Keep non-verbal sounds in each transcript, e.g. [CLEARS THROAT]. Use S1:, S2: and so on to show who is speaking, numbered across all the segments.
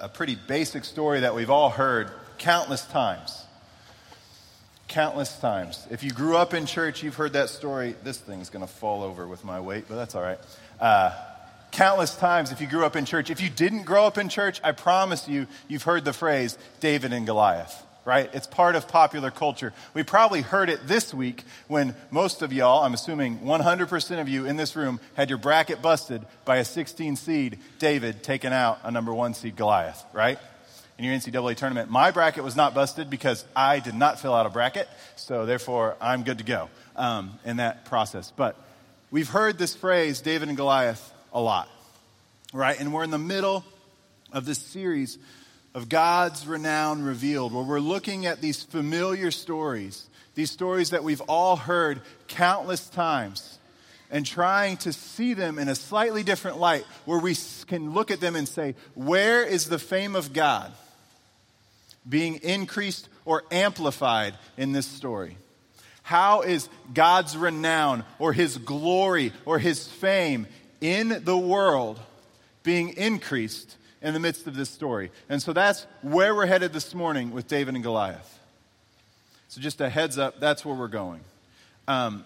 S1: A pretty basic story that we've all heard countless times. Countless times. If you grew up in church, you've heard that story. This thing's going to fall over with my weight, but that's all right. Uh, countless times if you grew up in church. If you didn't grow up in church, I promise you, you've heard the phrase David and Goliath right? It's part of popular culture. We probably heard it this week when most of y'all, I'm assuming 100% of you in this room, had your bracket busted by a 16 seed David taking out a number one seed Goliath, right? In your NCAA tournament. My bracket was not busted because I did not fill out a bracket, so therefore I'm good to go um, in that process. But we've heard this phrase, David and Goliath, a lot, right? And we're in the middle of this series of God's renown revealed, where we're looking at these familiar stories, these stories that we've all heard countless times, and trying to see them in a slightly different light, where we can look at them and say, Where is the fame of God being increased or amplified in this story? How is God's renown or his glory or his fame in the world being increased in the midst of this story. And so that's where we're headed this morning with David and Goliath. So, just a heads up, that's where we're going. Um,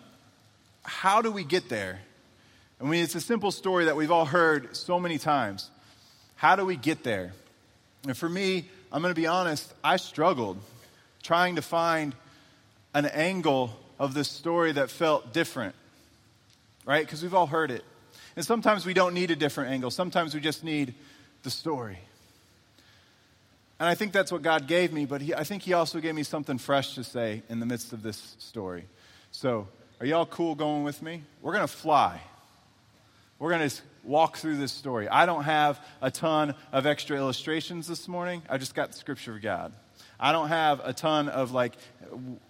S1: how do we get there? I mean, it's a simple story that we've all heard so many times. How do we get there? And for me, I'm going to be honest, I struggled trying to find an angle of this story that felt different, right? Because we've all heard it. And sometimes we don't need a different angle, sometimes we just need the story. And I think that's what God gave me, but he, I think He also gave me something fresh to say in the midst of this story. So, are y'all cool going with me? We're going to fly. We're going to walk through this story. I don't have a ton of extra illustrations this morning. I just got the scripture of God. I don't have a ton of like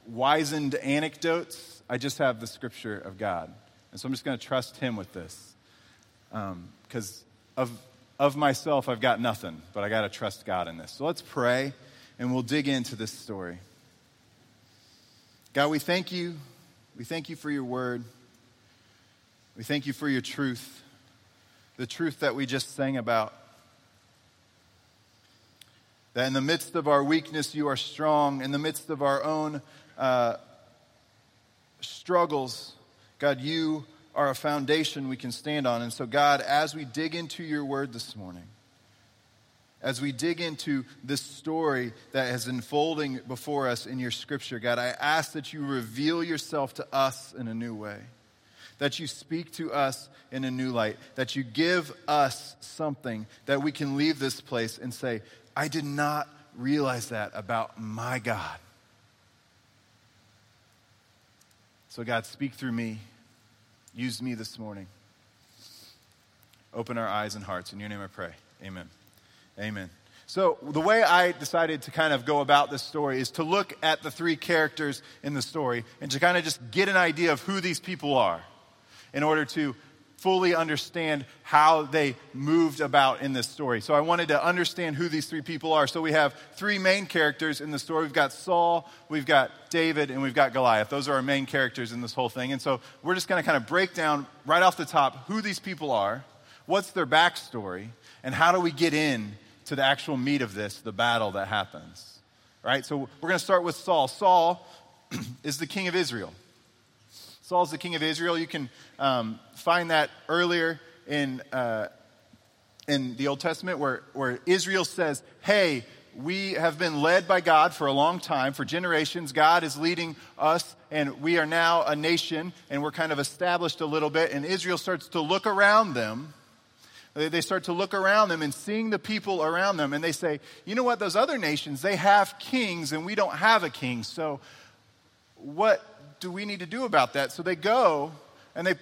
S1: wizened anecdotes. I just have the scripture of God. And so I'm just going to trust Him with this. Because um, of of myself, I've got nothing, but I got to trust God in this. So let's pray and we'll dig into this story. God, we thank you. We thank you for your word. We thank you for your truth, the truth that we just sang about. That in the midst of our weakness, you are strong. In the midst of our own uh, struggles, God, you are a foundation we can stand on. And so, God, as we dig into your word this morning, as we dig into this story that is unfolding before us in your scripture, God, I ask that you reveal yourself to us in a new way, that you speak to us in a new light, that you give us something that we can leave this place and say, I did not realize that about my God. So, God, speak through me. Use me this morning. Open our eyes and hearts. In your name I pray. Amen. Amen. So, the way I decided to kind of go about this story is to look at the three characters in the story and to kind of just get an idea of who these people are in order to fully understand how they moved about in this story. So I wanted to understand who these three people are. So we have three main characters in the story. We've got Saul, we've got David, and we've got Goliath. Those are our main characters in this whole thing. And so we're just going to kind of break down right off the top who these people are, what's their backstory, and how do we get in to the actual meat of this, the battle that happens. Right? So we're going to start with Saul. Saul [CLEARS THROAT] is the king of Israel. Saul's the king of Israel. You can um, find that earlier in, uh, in the Old Testament where, where Israel says, Hey, we have been led by God for a long time, for generations. God is leading us, and we are now a nation, and we're kind of established a little bit. And Israel starts to look around them. They start to look around them and seeing the people around them, and they say, You know what? Those other nations, they have kings, and we don't have a king. So, what do we need to do about that? So they go and they,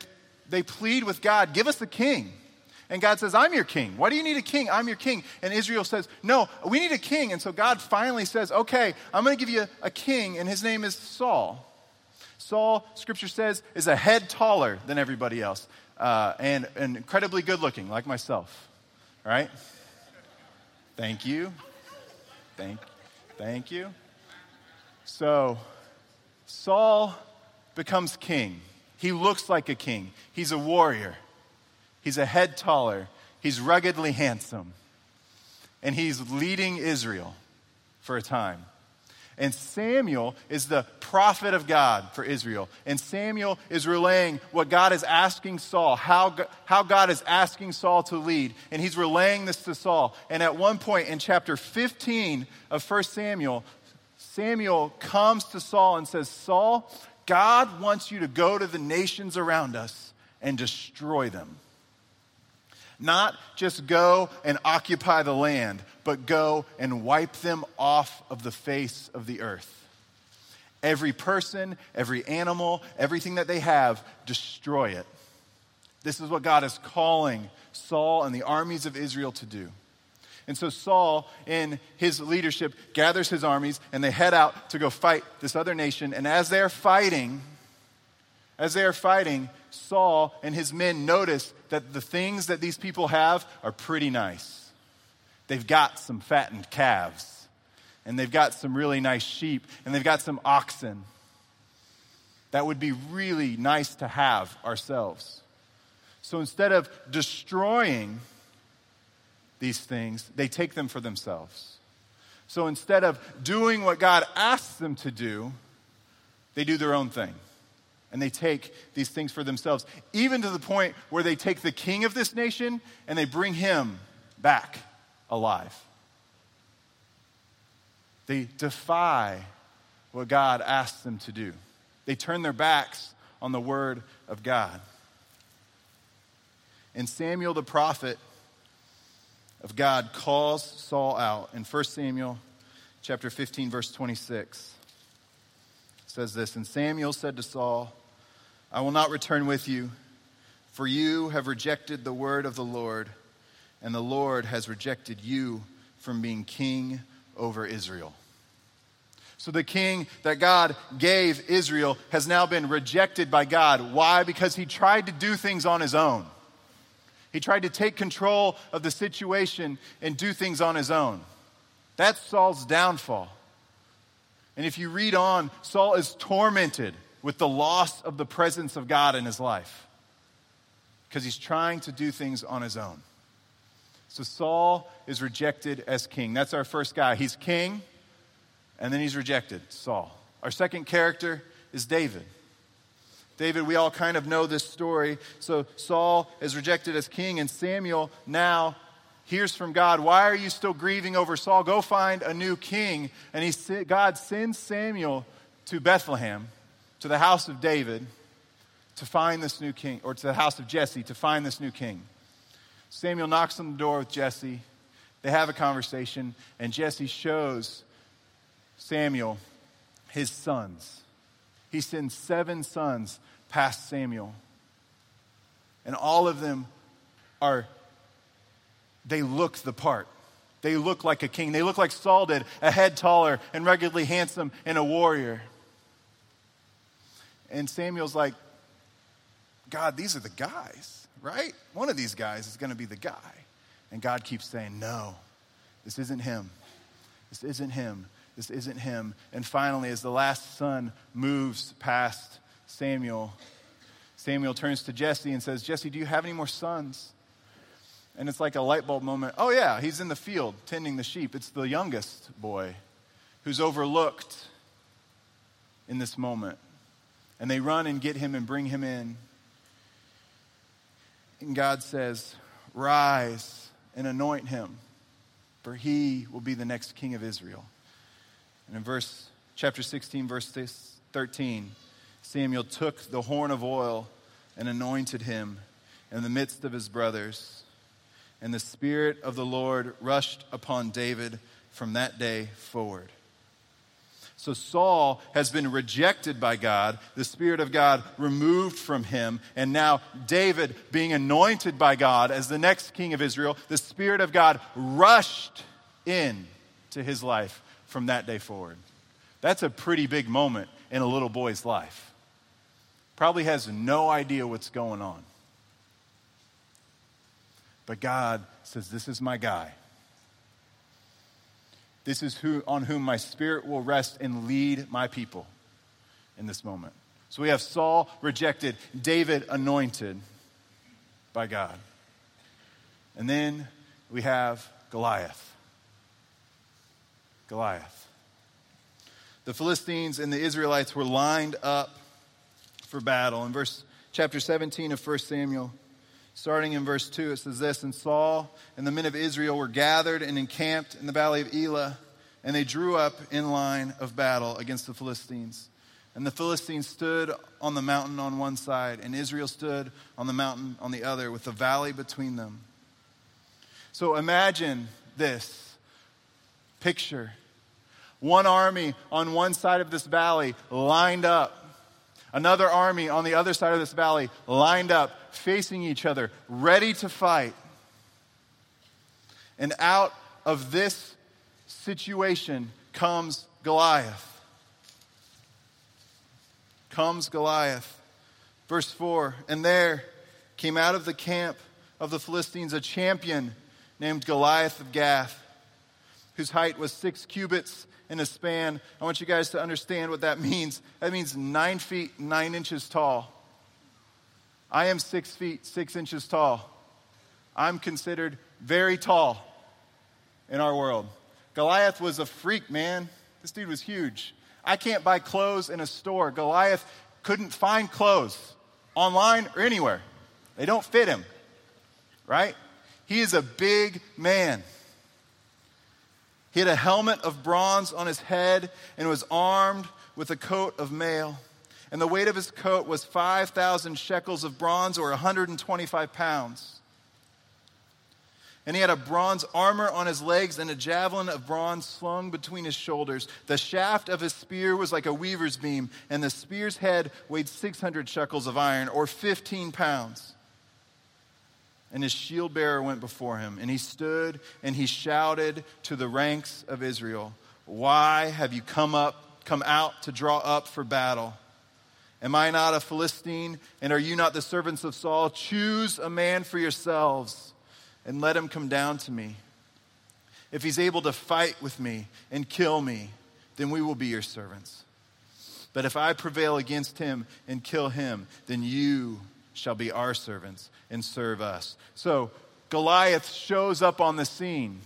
S1: they plead with God, give us a king. And God says, I'm your king. Why do you need a king? I'm your king. And Israel says, No, we need a king. And so God finally says, Okay, I'm going to give you a, a king, and his name is Saul. Saul, scripture says, is a head taller than everybody else uh, and, and incredibly good looking, like myself. All right? Thank you. Thank, thank you. So, Saul becomes king. He looks like a king. He's a warrior. He's a head taller. He's ruggedly handsome. and he's leading Israel for a time. And Samuel is the prophet of God for Israel. And Samuel is relaying what God is asking Saul, how, how God is asking Saul to lead. And he's relaying this to Saul. And at one point in chapter 15 of 1 Samuel, Samuel comes to Saul and says, Saul, God wants you to go to the nations around us and destroy them. Not just go and occupy the land, but go and wipe them off of the face of the earth. Every person, every animal, everything that they have, destroy it. This is what God is calling Saul and the armies of Israel to do. And so Saul, in his leadership, gathers his armies and they head out to go fight this other nation. And as they're fighting, as they are fighting, Saul and his men notice that the things that these people have are pretty nice. They've got some fattened calves, and they've got some really nice sheep, and they've got some oxen. That would be really nice to have ourselves. So instead of destroying these things, they take them for themselves. So instead of doing what God asks them to do, they do their own thing and they take these things for themselves, even to the point where they take the king of this nation and they bring him back alive. They defy what God asks them to do, they turn their backs on the word of God. And Samuel the prophet of God calls Saul out in 1 Samuel chapter 15 verse 26 says this and Samuel said to Saul I will not return with you, for you have rejected the word of the Lord, and the Lord has rejected you from being king over Israel. So the king that God gave Israel has now been rejected by God. Why? Because he tried to do things on his own. He tried to take control of the situation and do things on his own. That's Saul's downfall. And if you read on, Saul is tormented with the loss of the presence of God in his life because he's trying to do things on his own. So Saul is rejected as king. That's our first guy. He's king, and then he's rejected, Saul. Our second character is David. David, we all kind of know this story. So Saul is rejected as king, and Samuel now hears from God, Why are you still grieving over Saul? Go find a new king. And he, God sends Samuel to Bethlehem to the house of David to find this new king, or to the house of Jesse to find this new king. Samuel knocks on the door with Jesse. They have a conversation, and Jesse shows Samuel his sons. He sends seven sons past Samuel. And all of them are, they look the part. They look like a king. They look like Saul did, a head taller and regularly handsome and a warrior. And Samuel's like, God, these are the guys, right? One of these guys is going to be the guy. And God keeps saying, No, this isn't him. This isn't him. This isn't him. And finally, as the last son moves past Samuel, Samuel turns to Jesse and says, Jesse, do you have any more sons? And it's like a light bulb moment. Oh, yeah, he's in the field tending the sheep. It's the youngest boy who's overlooked in this moment. And they run and get him and bring him in. And God says, Rise and anoint him, for he will be the next king of Israel. And in verse chapter 16, verse 13, Samuel took the horn of oil and anointed him in the midst of his brothers. And the Spirit of the Lord rushed upon David from that day forward. So Saul has been rejected by God, the Spirit of God removed from him, and now David being anointed by God as the next king of Israel, the Spirit of God rushed in to his life from that day forward. That's a pretty big moment in a little boy's life. Probably has no idea what's going on. But God says, This is my guy. This is who, on whom my spirit will rest and lead my people in this moment. So we have Saul rejected, David anointed by God. And then we have Goliath. Goliath. The Philistines and the Israelites were lined up for battle. In verse chapter 17 of 1 Samuel, starting in verse 2, it says this And Saul and the men of Israel were gathered and encamped in the valley of Elah, and they drew up in line of battle against the Philistines. And the Philistines stood on the mountain on one side, and Israel stood on the mountain on the other, with the valley between them. So imagine this picture one army on one side of this valley lined up, another army on the other side of this valley lined up, facing each other, ready to fight. And out of this situation comes Goliath comes Goliath. Verse 4 And there came out of the camp of the Philistines a champion named Goliath of Gath, whose height was six cubits in a span. I want you guys to understand what that [LAUGHS] means. That means nine feet, nine inches tall. I am six feet, six inches tall. I'm considered very tall in our world. Goliath was a freak, man. This dude was huge. I can't buy clothes in a store. Goliath couldn't find clothes online or anywhere. They don't fit him, right? He is a big man. He had a helmet of bronze on his head and was armed with a coat of mail. And the weight of his coat was 5,000 shekels of bronze or 125 pounds. And he had a bronze armor on his legs and a javelin of bronze slung between his shoulders. The shaft of his spear was like a weaver's beam, and the spear's head weighed 600 shekels of iron, or 15 pounds. And his shield bearer went before him, and he stood and he shouted to the ranks of Israel, Why have you come up, come out to draw up for battle? Am I not a Philistine, and are you not the servants of Saul? Choose a man for yourselves and let him come down to me. If he's able to fight with me and kill me, then we will be your servants. But if I prevail against him and kill him, then you shall be our servants and serve us. So Goliath shows up on the scene.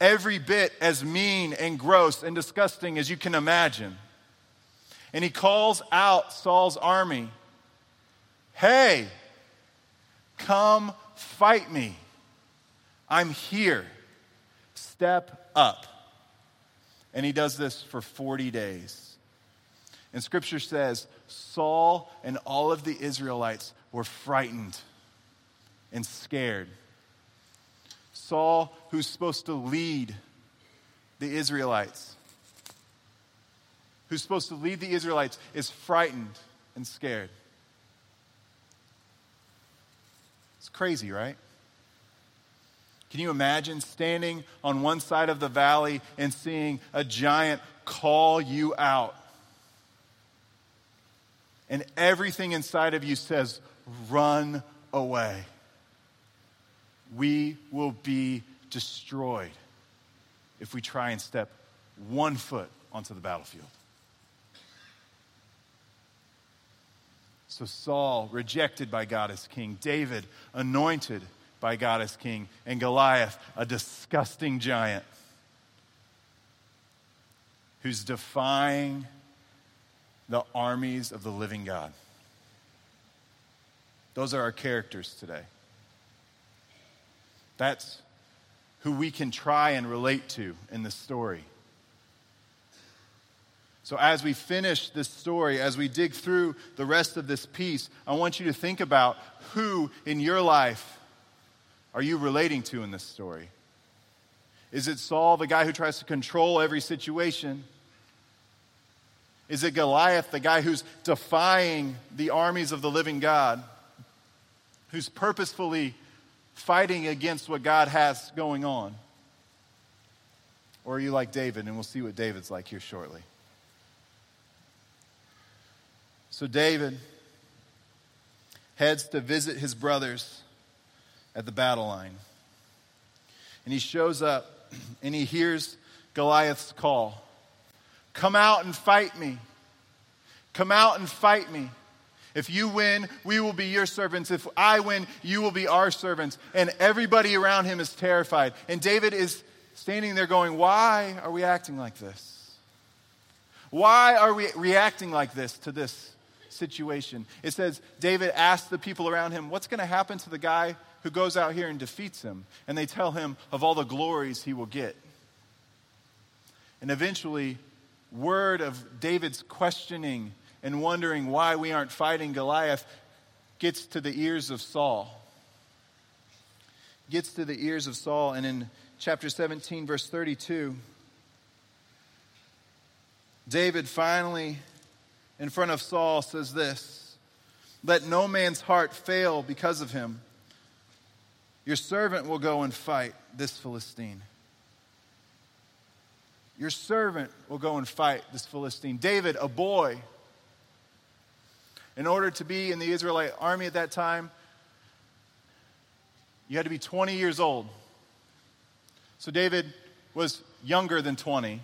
S1: Every bit as mean and gross and disgusting as you can imagine. And he calls out Saul's army Hey, come fight me. I'm here. Step up. And he does this for 40 days. And scripture says Saul and all of the Israelites were frightened and scared. Saul, who's supposed to lead the Israelites, who's supposed to lead the Israelites, is frightened and scared. It's crazy, right? Can you imagine standing on one side of the valley and seeing a giant call you out? And everything inside of you says, run away. We will be destroyed if we try and step one foot onto the battlefield. So Saul, rejected by God as king, David, anointed by God as king, and Goliath, a disgusting giant who's defying the armies of the living God. Those are our characters today. That's who we can try and relate to in this story. So, as we finish this story, as we dig through the rest of this piece, I want you to think about who in your life are you relating to in this story? Is it Saul, the guy who tries to control every situation? Is it Goliath, the guy who's defying the armies of the living God, who's purposefully fighting against what God has going on? Or are you like David? And we'll see what David's like here shortly. So, David heads to visit his brothers at the battle line. And he shows up [CLEARS THROAT] and he hears Goliath's call Come out and fight me. Come out and fight me. If you win, we will be your servants. If I win, you will be our servants. And everybody around him is terrified. And David is standing there going, Why are we acting like this? Why are we reacting like this to this situation? It says, David asked the people around him, What's going to happen to the guy who goes out here and defeats him? And they tell him of all the glories he will get. And eventually, word of David's questioning and wondering why we aren't fighting Goliath gets to the ears of Saul. Gets to the ears of Saul, and in chapter 17, verse 32, David finally, in front of Saul, says this Let no man's heart fail because of him. Your servant will go and fight this Philistine. Your servant will go and fight this Philistine. David, a boy, in order to be in the Israelite army at that time, you had to be 20 years old. So David was younger than 20.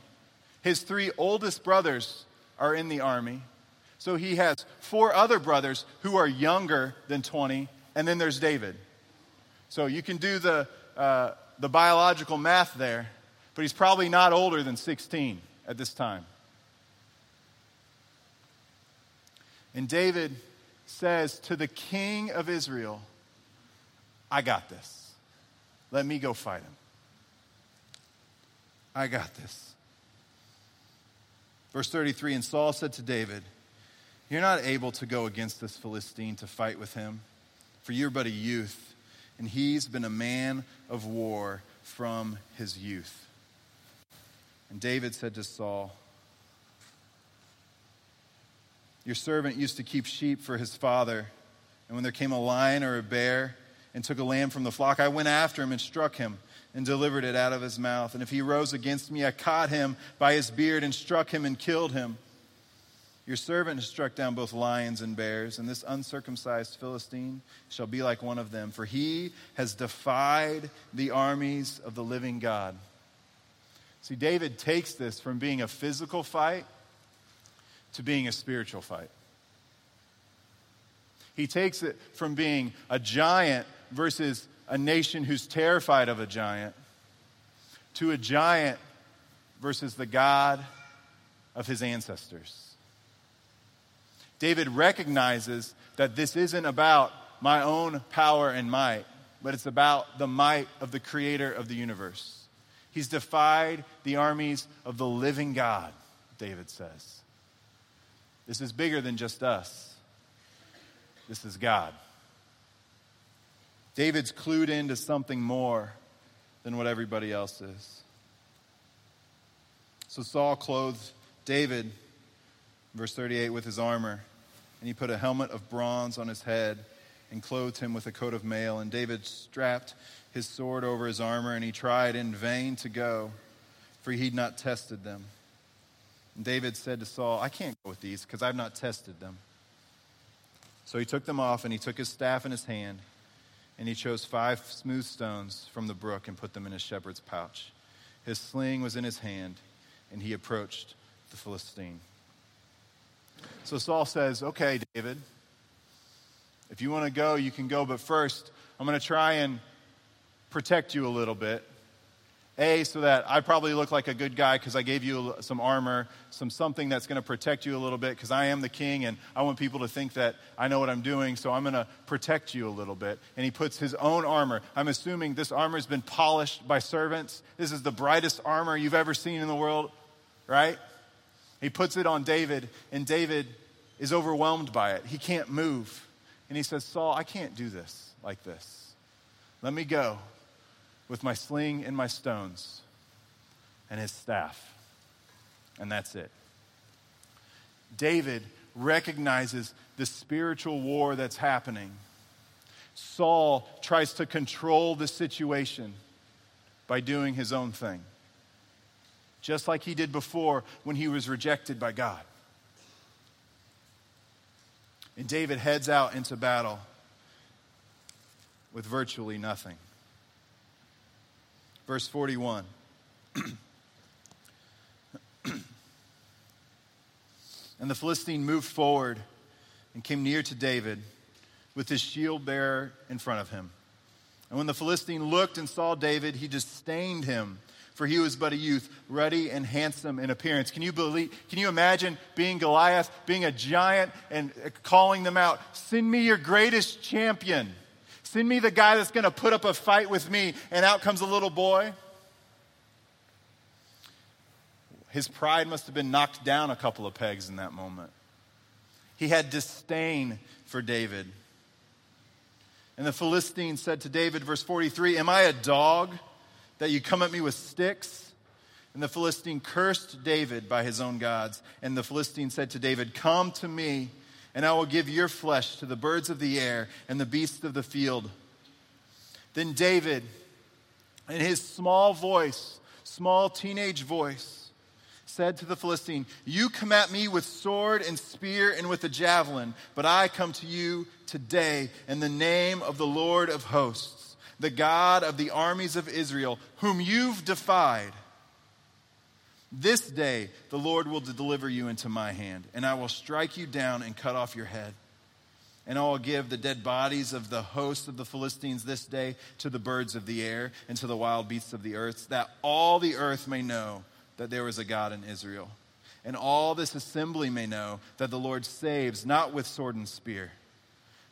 S1: His three oldest brothers are in the army. So he has four other brothers who are younger than 20, and then there's David. So you can do the, uh, the biological math there, but he's probably not older than 16 at this time. And David says to the king of Israel, I got this. Let me go fight him. I got this. Verse 33 And Saul said to David, You're not able to go against this Philistine to fight with him, for you're but a youth, and he's been a man of war from his youth. And David said to Saul, Your servant used to keep sheep for his father, and when there came a lion or a bear and took a lamb from the flock, I went after him and struck him and delivered it out of his mouth. And if he rose against me, I caught him by his beard and struck him and killed him. Your servant has struck down both lions and bears, and this uncircumcised Philistine shall be like one of them, for he has defied the armies of the living God. See, David takes this from being a physical fight to being a spiritual fight. He takes it from being a giant versus a nation who's terrified of a giant to a giant versus the God of his ancestors. David recognizes that this isn't about my own power and might, but it's about the might of the creator of the universe. He's defied the armies of the living God, David says. This is bigger than just us, this is God. David's clued into something more than what everybody else is. So Saul clothed David, verse 38, with his armor, and he put a helmet of bronze on his head and clothed him with a coat of mail. And David strapped his sword over his armor, and he tried in vain to go, for he'd not tested them. And David said to Saul, I can't go with these because I've not tested them. So he took them off, and he took his staff in his hand and he chose five smooth stones from the brook and put them in his shepherd's pouch. His sling was in his hand, and he approached the Philistine. So Saul says, Okay, David, if you want to go, you can go, but first, I'm going to try and protect you a little bit. A, so that I probably look like a good guy because I gave you some armor, some something that's going to protect you a little bit because I am the king and I want people to think that I know what I'm doing, so I'm going to protect you a little bit. And he puts his own armor. I'm assuming this armor has been polished by servants. This is the brightest armor you've ever seen in the world, right? He puts it on David, and David is overwhelmed by it. He can't move. And he says, Saul, I can't do this like this. Let me go with my sling and my stones and his staff. And that's it. David recognizes the spiritual war that's happening. Saul tries to control the situation by doing his own thing, just like he did before when he was rejected by God. And David heads out into battle with virtually nothing. Verse 41. [CLEARS THROAT] and the Philistine moved forward and came near to David with his shield bearer in front of him. And when the Philistine looked and saw David, he disdained him for he was but a youth, ruddy and handsome in appearance. Can you believe, can you imagine being Goliath, being a giant, and calling them out? Send me your greatest champion. Send me the guy that's going to put up a fight with me. And out comes a little boy. His pride must have been knocked down a couple of pegs in that moment. He had disdain for David. And the Philistine said to David, verse 43, Am I a dog that you come at me with sticks? And the Philistine cursed David by his own gods. And the Philistine said to David, Come to me, and I will give your flesh to the birds of the air and the beasts of the field. Then David, in his small voice, small teenage voice, said to the Philistine, You come at me with sword and spear and with a javelin, but I come to you today in the name of the Lord of hosts, the God of the armies of Israel, whom you've defied. This day the Lord will deliver you into my hand, and I will strike you down and cut off your head. And I will give the dead bodies of the host of the Philistines this day to the birds of the air and to the wild beasts of the earth, that all the earth may know that there was a God in Israel. And all this assembly may know that the Lord saves not with sword and spear.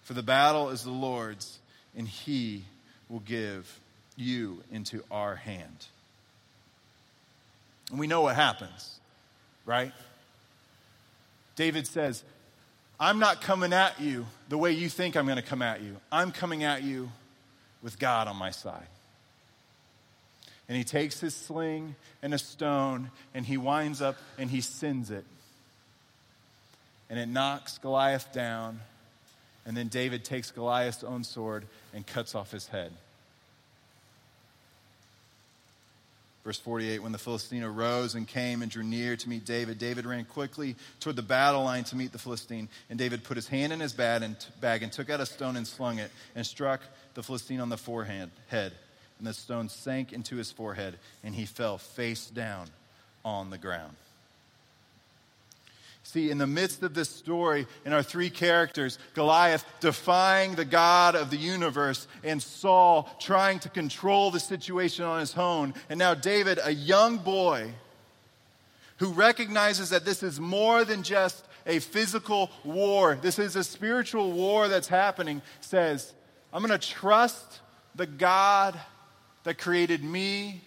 S1: For the battle is the Lord's, and he will give you into our hand. And we know what happens, right? David says, I'm not coming at you the way you think I'm going to come at you. I'm coming at you with God on my side and he takes his sling and a stone and he winds up and he sends it. And it knocks Goliath down. And then David takes Goliath's own sword and cuts off his head. Verse 48 When the Philistine arose and came and drew near to meet David, David ran quickly toward the battle line to meet the Philistine. And David put his hand in his bag and, took out a stone and slung it and struck the Philistine on the forehead. Head and the stone sank into his forehead, and he fell face down on the ground. See, in the midst of this story, in our three characters, Goliath defying the God of the universe, and Saul trying to control the situation on his own, and now David, a young boy who recognizes that this is more than just a physical war, this is a spiritual war that's happening, says, I'm going to trust the God that created me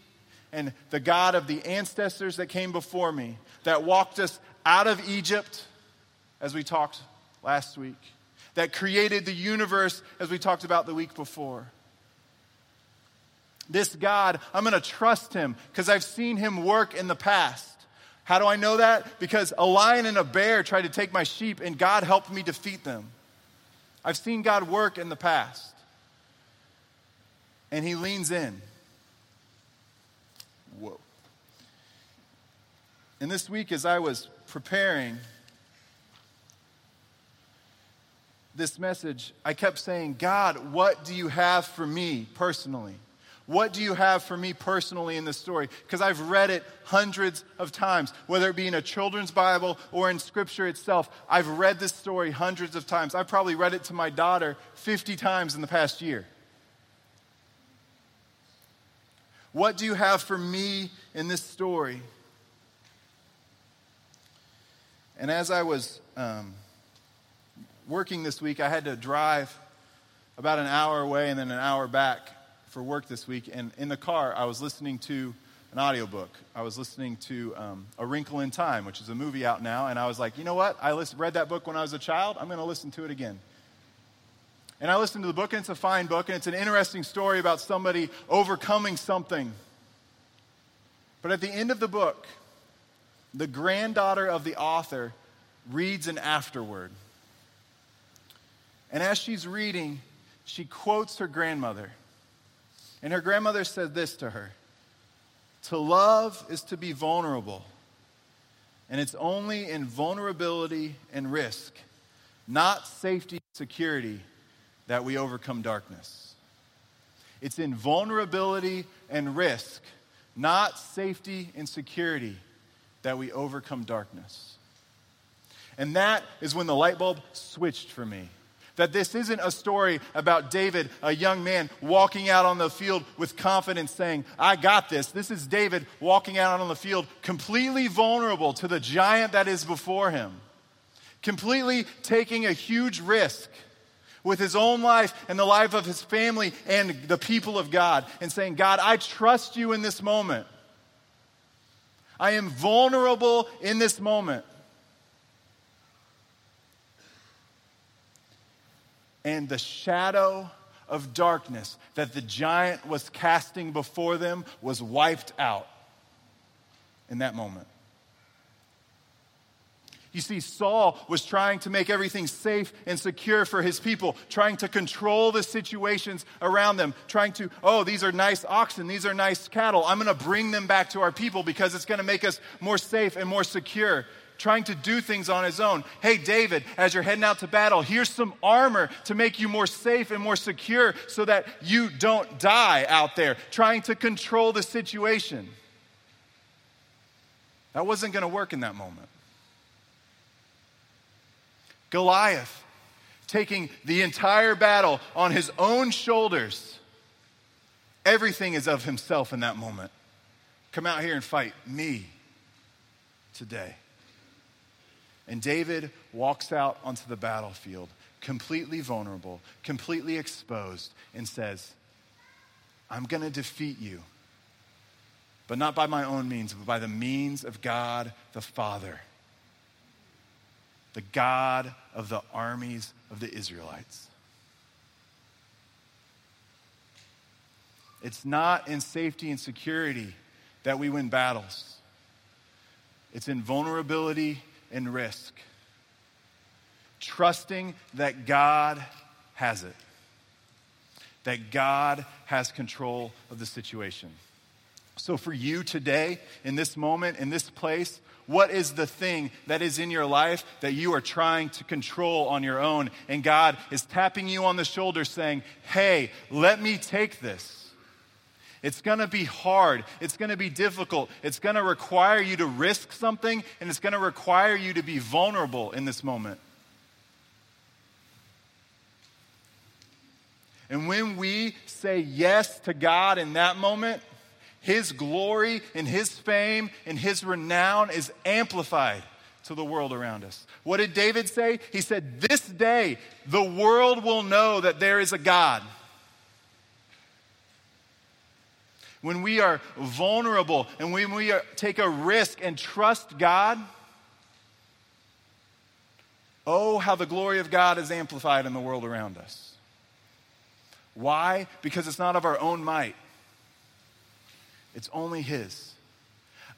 S1: and the God of the ancestors that came before me, that walked us out of Egypt, as we talked last week, that created the universe, as we talked about the week before. This God, I'm going to trust him because I've seen him work in the past. How do I know that? Because a lion and a bear tried to take my sheep, and God helped me defeat them. I've seen God work in the past. And he leans in. Whoa. And this week, as I was preparing this message, I kept saying, God, what do you have for me personally? What do you have for me personally in this story? Because I've read it hundreds of times, whether it be in a children's Bible or in Scripture itself. I've read this story hundreds of times. I've probably read it to my daughter 50 times in the past year. What do you have for me in this story? And as I was um, working this week, I had to drive about an hour away and then an hour back for work this week. And in the car, I was listening to an audiobook. I was listening to um, A Wrinkle in Time, which is a movie out now. And I was like, you know what? I read that book when I was a child. I'm going to listen to it again. And I listened to the book, and it's a fine book, and it's an interesting story about somebody overcoming something. But at the end of the book, the granddaughter of the author reads an afterword. And as she's reading, she quotes her grandmother. And her grandmother said this to her To love is to be vulnerable. And it's only in vulnerability and risk, not safety and security, that we overcome darkness. It's in vulnerability and risk, not safety and security, that we overcome darkness. And that is when the light bulb switched for me. That this isn't a story about David, a young man, walking out on the field with confidence saying, I got this. This is David walking out on the field completely vulnerable to the giant that is before him, completely taking a huge risk with his own life and the life of his family and the people of God, and saying, God, I trust you in this moment. I am vulnerable in this moment. and the shadow of darkness that the giant was casting before them was wiped out in that moment. You see, Saul was trying to make everything safe and secure for his people, trying to control the situations around them, trying to, oh, these are nice oxen, these are nice cattle. I'm going to bring them back to our people because it's going to make us more safe and more secure trying to do things on his own. Hey, David, as you're heading out to battle, here's some armor to make you more safe and more secure so that you don't die out there, trying to control the situation. That wasn't going to work in that moment. Goliath taking the entire battle on his own shoulders. Everything is of himself in that moment. Come out here and fight me today. And David walks out onto the battlefield, completely vulnerable, completely exposed, and says, I'm going to defeat you, but not by my own means, but by the means of God the Father, the God of the armies of the Israelites. It's not in safety and security that we win battles. It's in vulnerability and risk, trusting that God has it, that God has control of the situation. So, for you today, in this moment, in this place, what is the thing that is in your life that you are trying to control on your own? And God is tapping you on the shoulder saying, Hey, let me take this. It's going to be hard. It's going to be difficult. It's going to require you to risk something, and it's going to require you to be vulnerable in this moment. And when we say yes to God in that moment, His glory and His fame and His renown is amplified to the world around us. What did David say? He said, This day the world will know that there is a God. when we are vulnerable and when we are, take a risk and trust God, oh, how the glory of God is amplified in the world around us. Why? Because it's not of our own might, it's only His.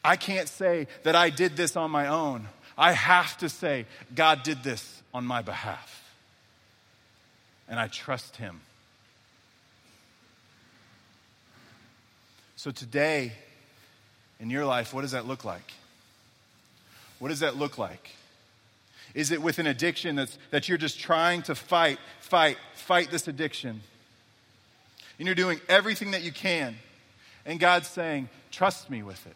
S1: I can't say that I did this on my own. I have to say, God did this on my behalf. And I trust Him. So, today, in your life, what does that look like? What does that look like? Is it with an addiction that's, that you're just trying to fight, fight, fight this addiction? And you're doing everything that you can. And God's saying, trust me with it.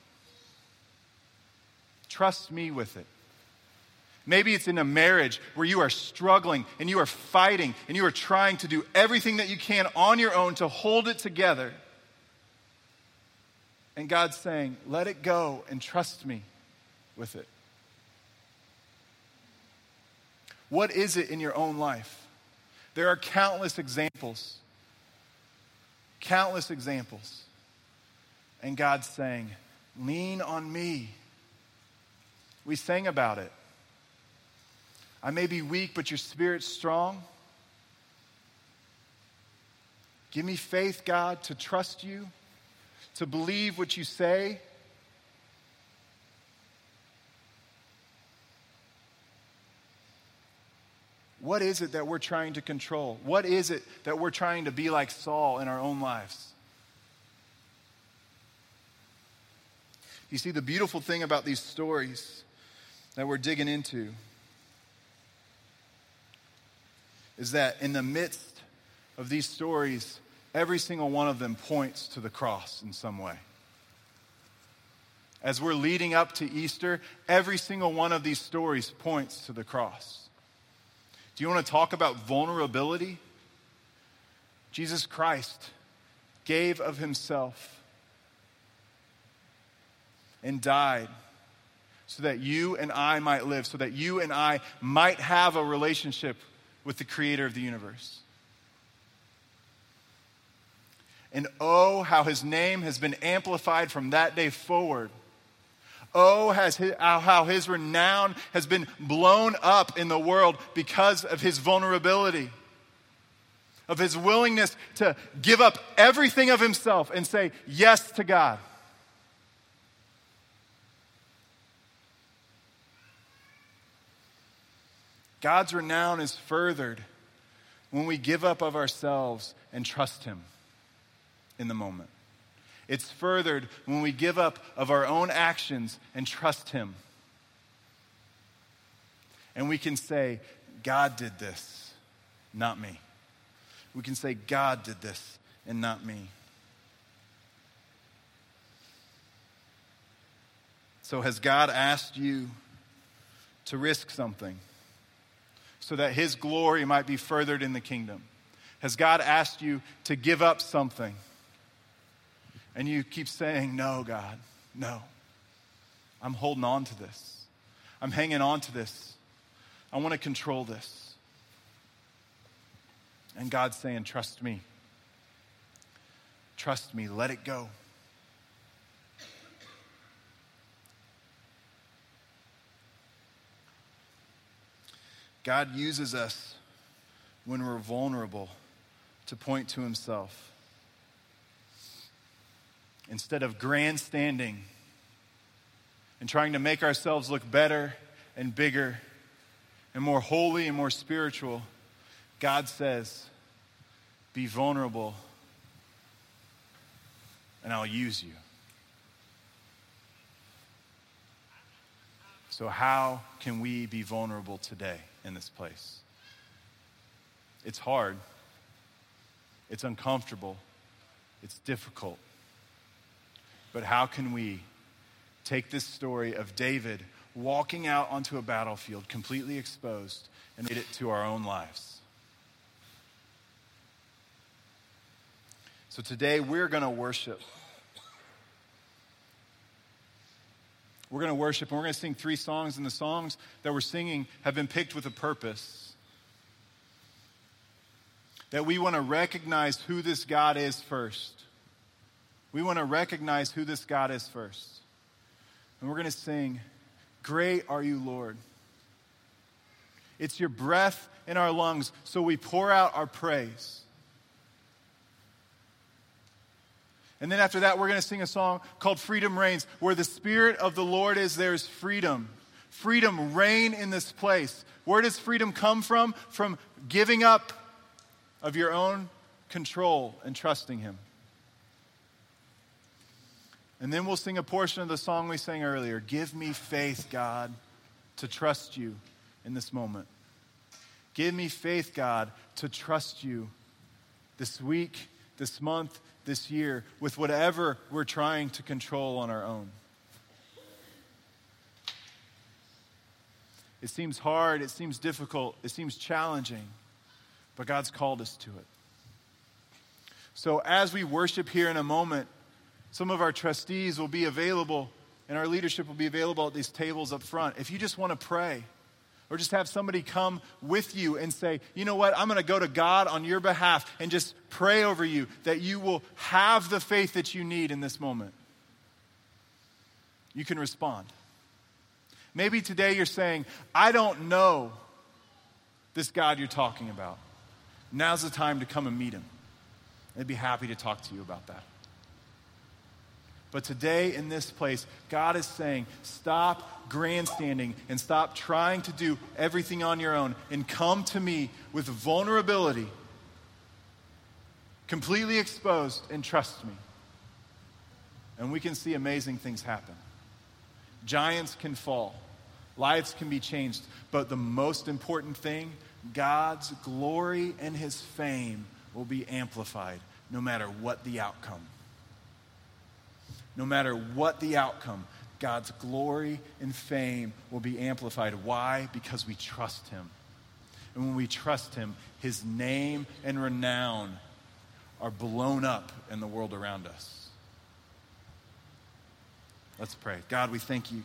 S1: Trust me with it. Maybe it's in a marriage where you are struggling and you are fighting and you are trying to do everything that you can on your own to hold it together. And God's saying, let it go and trust me with it. What is it in your own life? There are countless examples. Countless examples. And God's saying, lean on me. We sang about it. I may be weak, but your spirit's strong. Give me faith, God, to trust you to believe what you say. What is it that we're trying to control? What is it that we're trying to be like Saul in our own lives? You see, the beautiful thing about these stories that we're digging into is that in the midst of these stories, every single one of them points to the cross in some way. As we're leading up to Easter, every single one of these stories points to the cross. Do you want to talk about vulnerability? Jesus Christ gave of himself and died so that you and I might live, so that you and I might have a relationship with the creator of the universe. And oh, how his name has been amplified from that day forward. Oh, has his, how his renown has been blown up in the world because of his vulnerability, of his willingness to give up everything of himself and say yes to God. God's renown is furthered when we give up of ourselves and trust him in the moment. It's furthered when we give up of our own actions and trust Him. And we can say, God did this, not me. We can say, God did this and not me. So, has God asked you to risk something so that His glory might be furthered in the kingdom? Has God asked you to give up something and you keep saying, No, God, no. I'm holding on to this. I'm hanging on to this. I want to control this. And God's saying, Trust me. Trust me. Let it go. God uses us when we're vulnerable to point to Himself instead of grandstanding and trying to make ourselves look better and bigger and more holy and more spiritual, God says, be vulnerable and I'll use you. So, how can we be vulnerable today in this place? It's hard, it's uncomfortable, it's difficult. But how can we take this story of David walking out onto a battlefield completely exposed and read it to our own lives? So today we're going to worship. We're going to worship and we're going to sing three songs, and the songs that we're singing have been picked with a purpose. That we want to recognize who this God is first. We want to recognize who this God is first. And we're going to sing, Great are you, Lord. It's your breath in our lungs, so we pour out our praise. And then after that, we're going to sing a song called Freedom Reigns. Where the Spirit of the Lord is, there's freedom. Freedom reign in this place. Where does freedom come from? From giving up of your own control and trusting Him. And then we'll sing a portion of the song we sang earlier Give me faith, God, to trust you in this moment. Give me faith, God, to trust you this week, this month, this year, with whatever we're trying to control on our own. It seems hard, it seems difficult, it seems challenging, but God's called us to it. So as we worship here in a moment, some of our trustees will be available and our leadership will be available at these tables up front. If you just want to pray, or just have somebody come with you and say, you know what, I'm going to go to God on your behalf and just pray over you that you will have the faith that you need in this moment. You can respond. Maybe today you're saying, I don't know this God you're talking about. Now's the time to come and meet him. I'd be happy to talk to you about that. But today in this place, God is saying, stop grandstanding and stop trying to do everything on your own and come to me with vulnerability, completely exposed, and trust me. And we can see amazing things happen. Giants can fall, lives can be changed, but the most important thing God's glory and his fame will be amplified no matter what the outcome no matter what the outcome, God's glory and fame will be amplified. Why? Because we trust Him. And when we trust Him, His name and renown are blown up in the world around us. Let's pray. God, we thank you.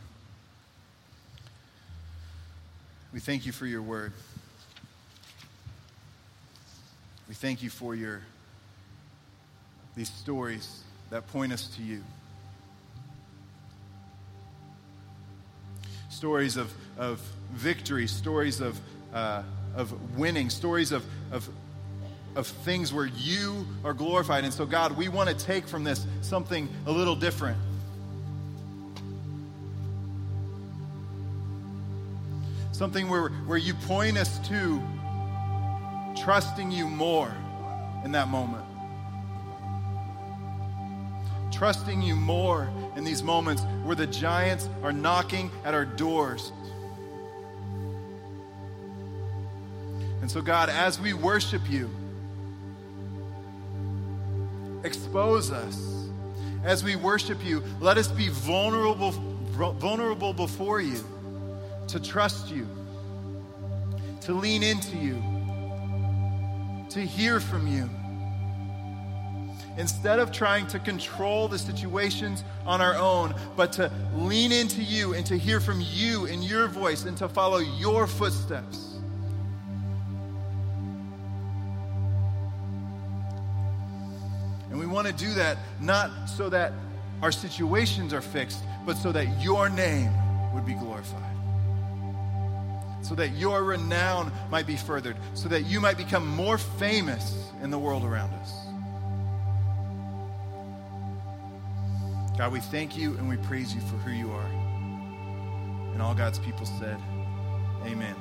S1: We thank you for your word. We thank you for your these stories that point us to you. Stories of, of victory, stories of, uh, of winning, stories of, of, of things where you are glorified. And so, God, we want to take from this something a little different. Something where, where you point us to trusting you more in that moment. Trusting you more in these moments where the giants are knocking at our doors. And so, God, as we worship you, expose us. As we worship you, let us be vulnerable, vulnerable before you to trust you, to lean into you, to hear from you. Instead of trying to control the situations on our own, but to lean into you and to hear from you in your voice and to follow your footsteps. And we want to do that not so that our situations are fixed, but so that your name would be glorified so that your renown might be furthered, so that you might become more famous in the world around us. God, we thank you and we praise you for who you are. And all God's people said, Amen.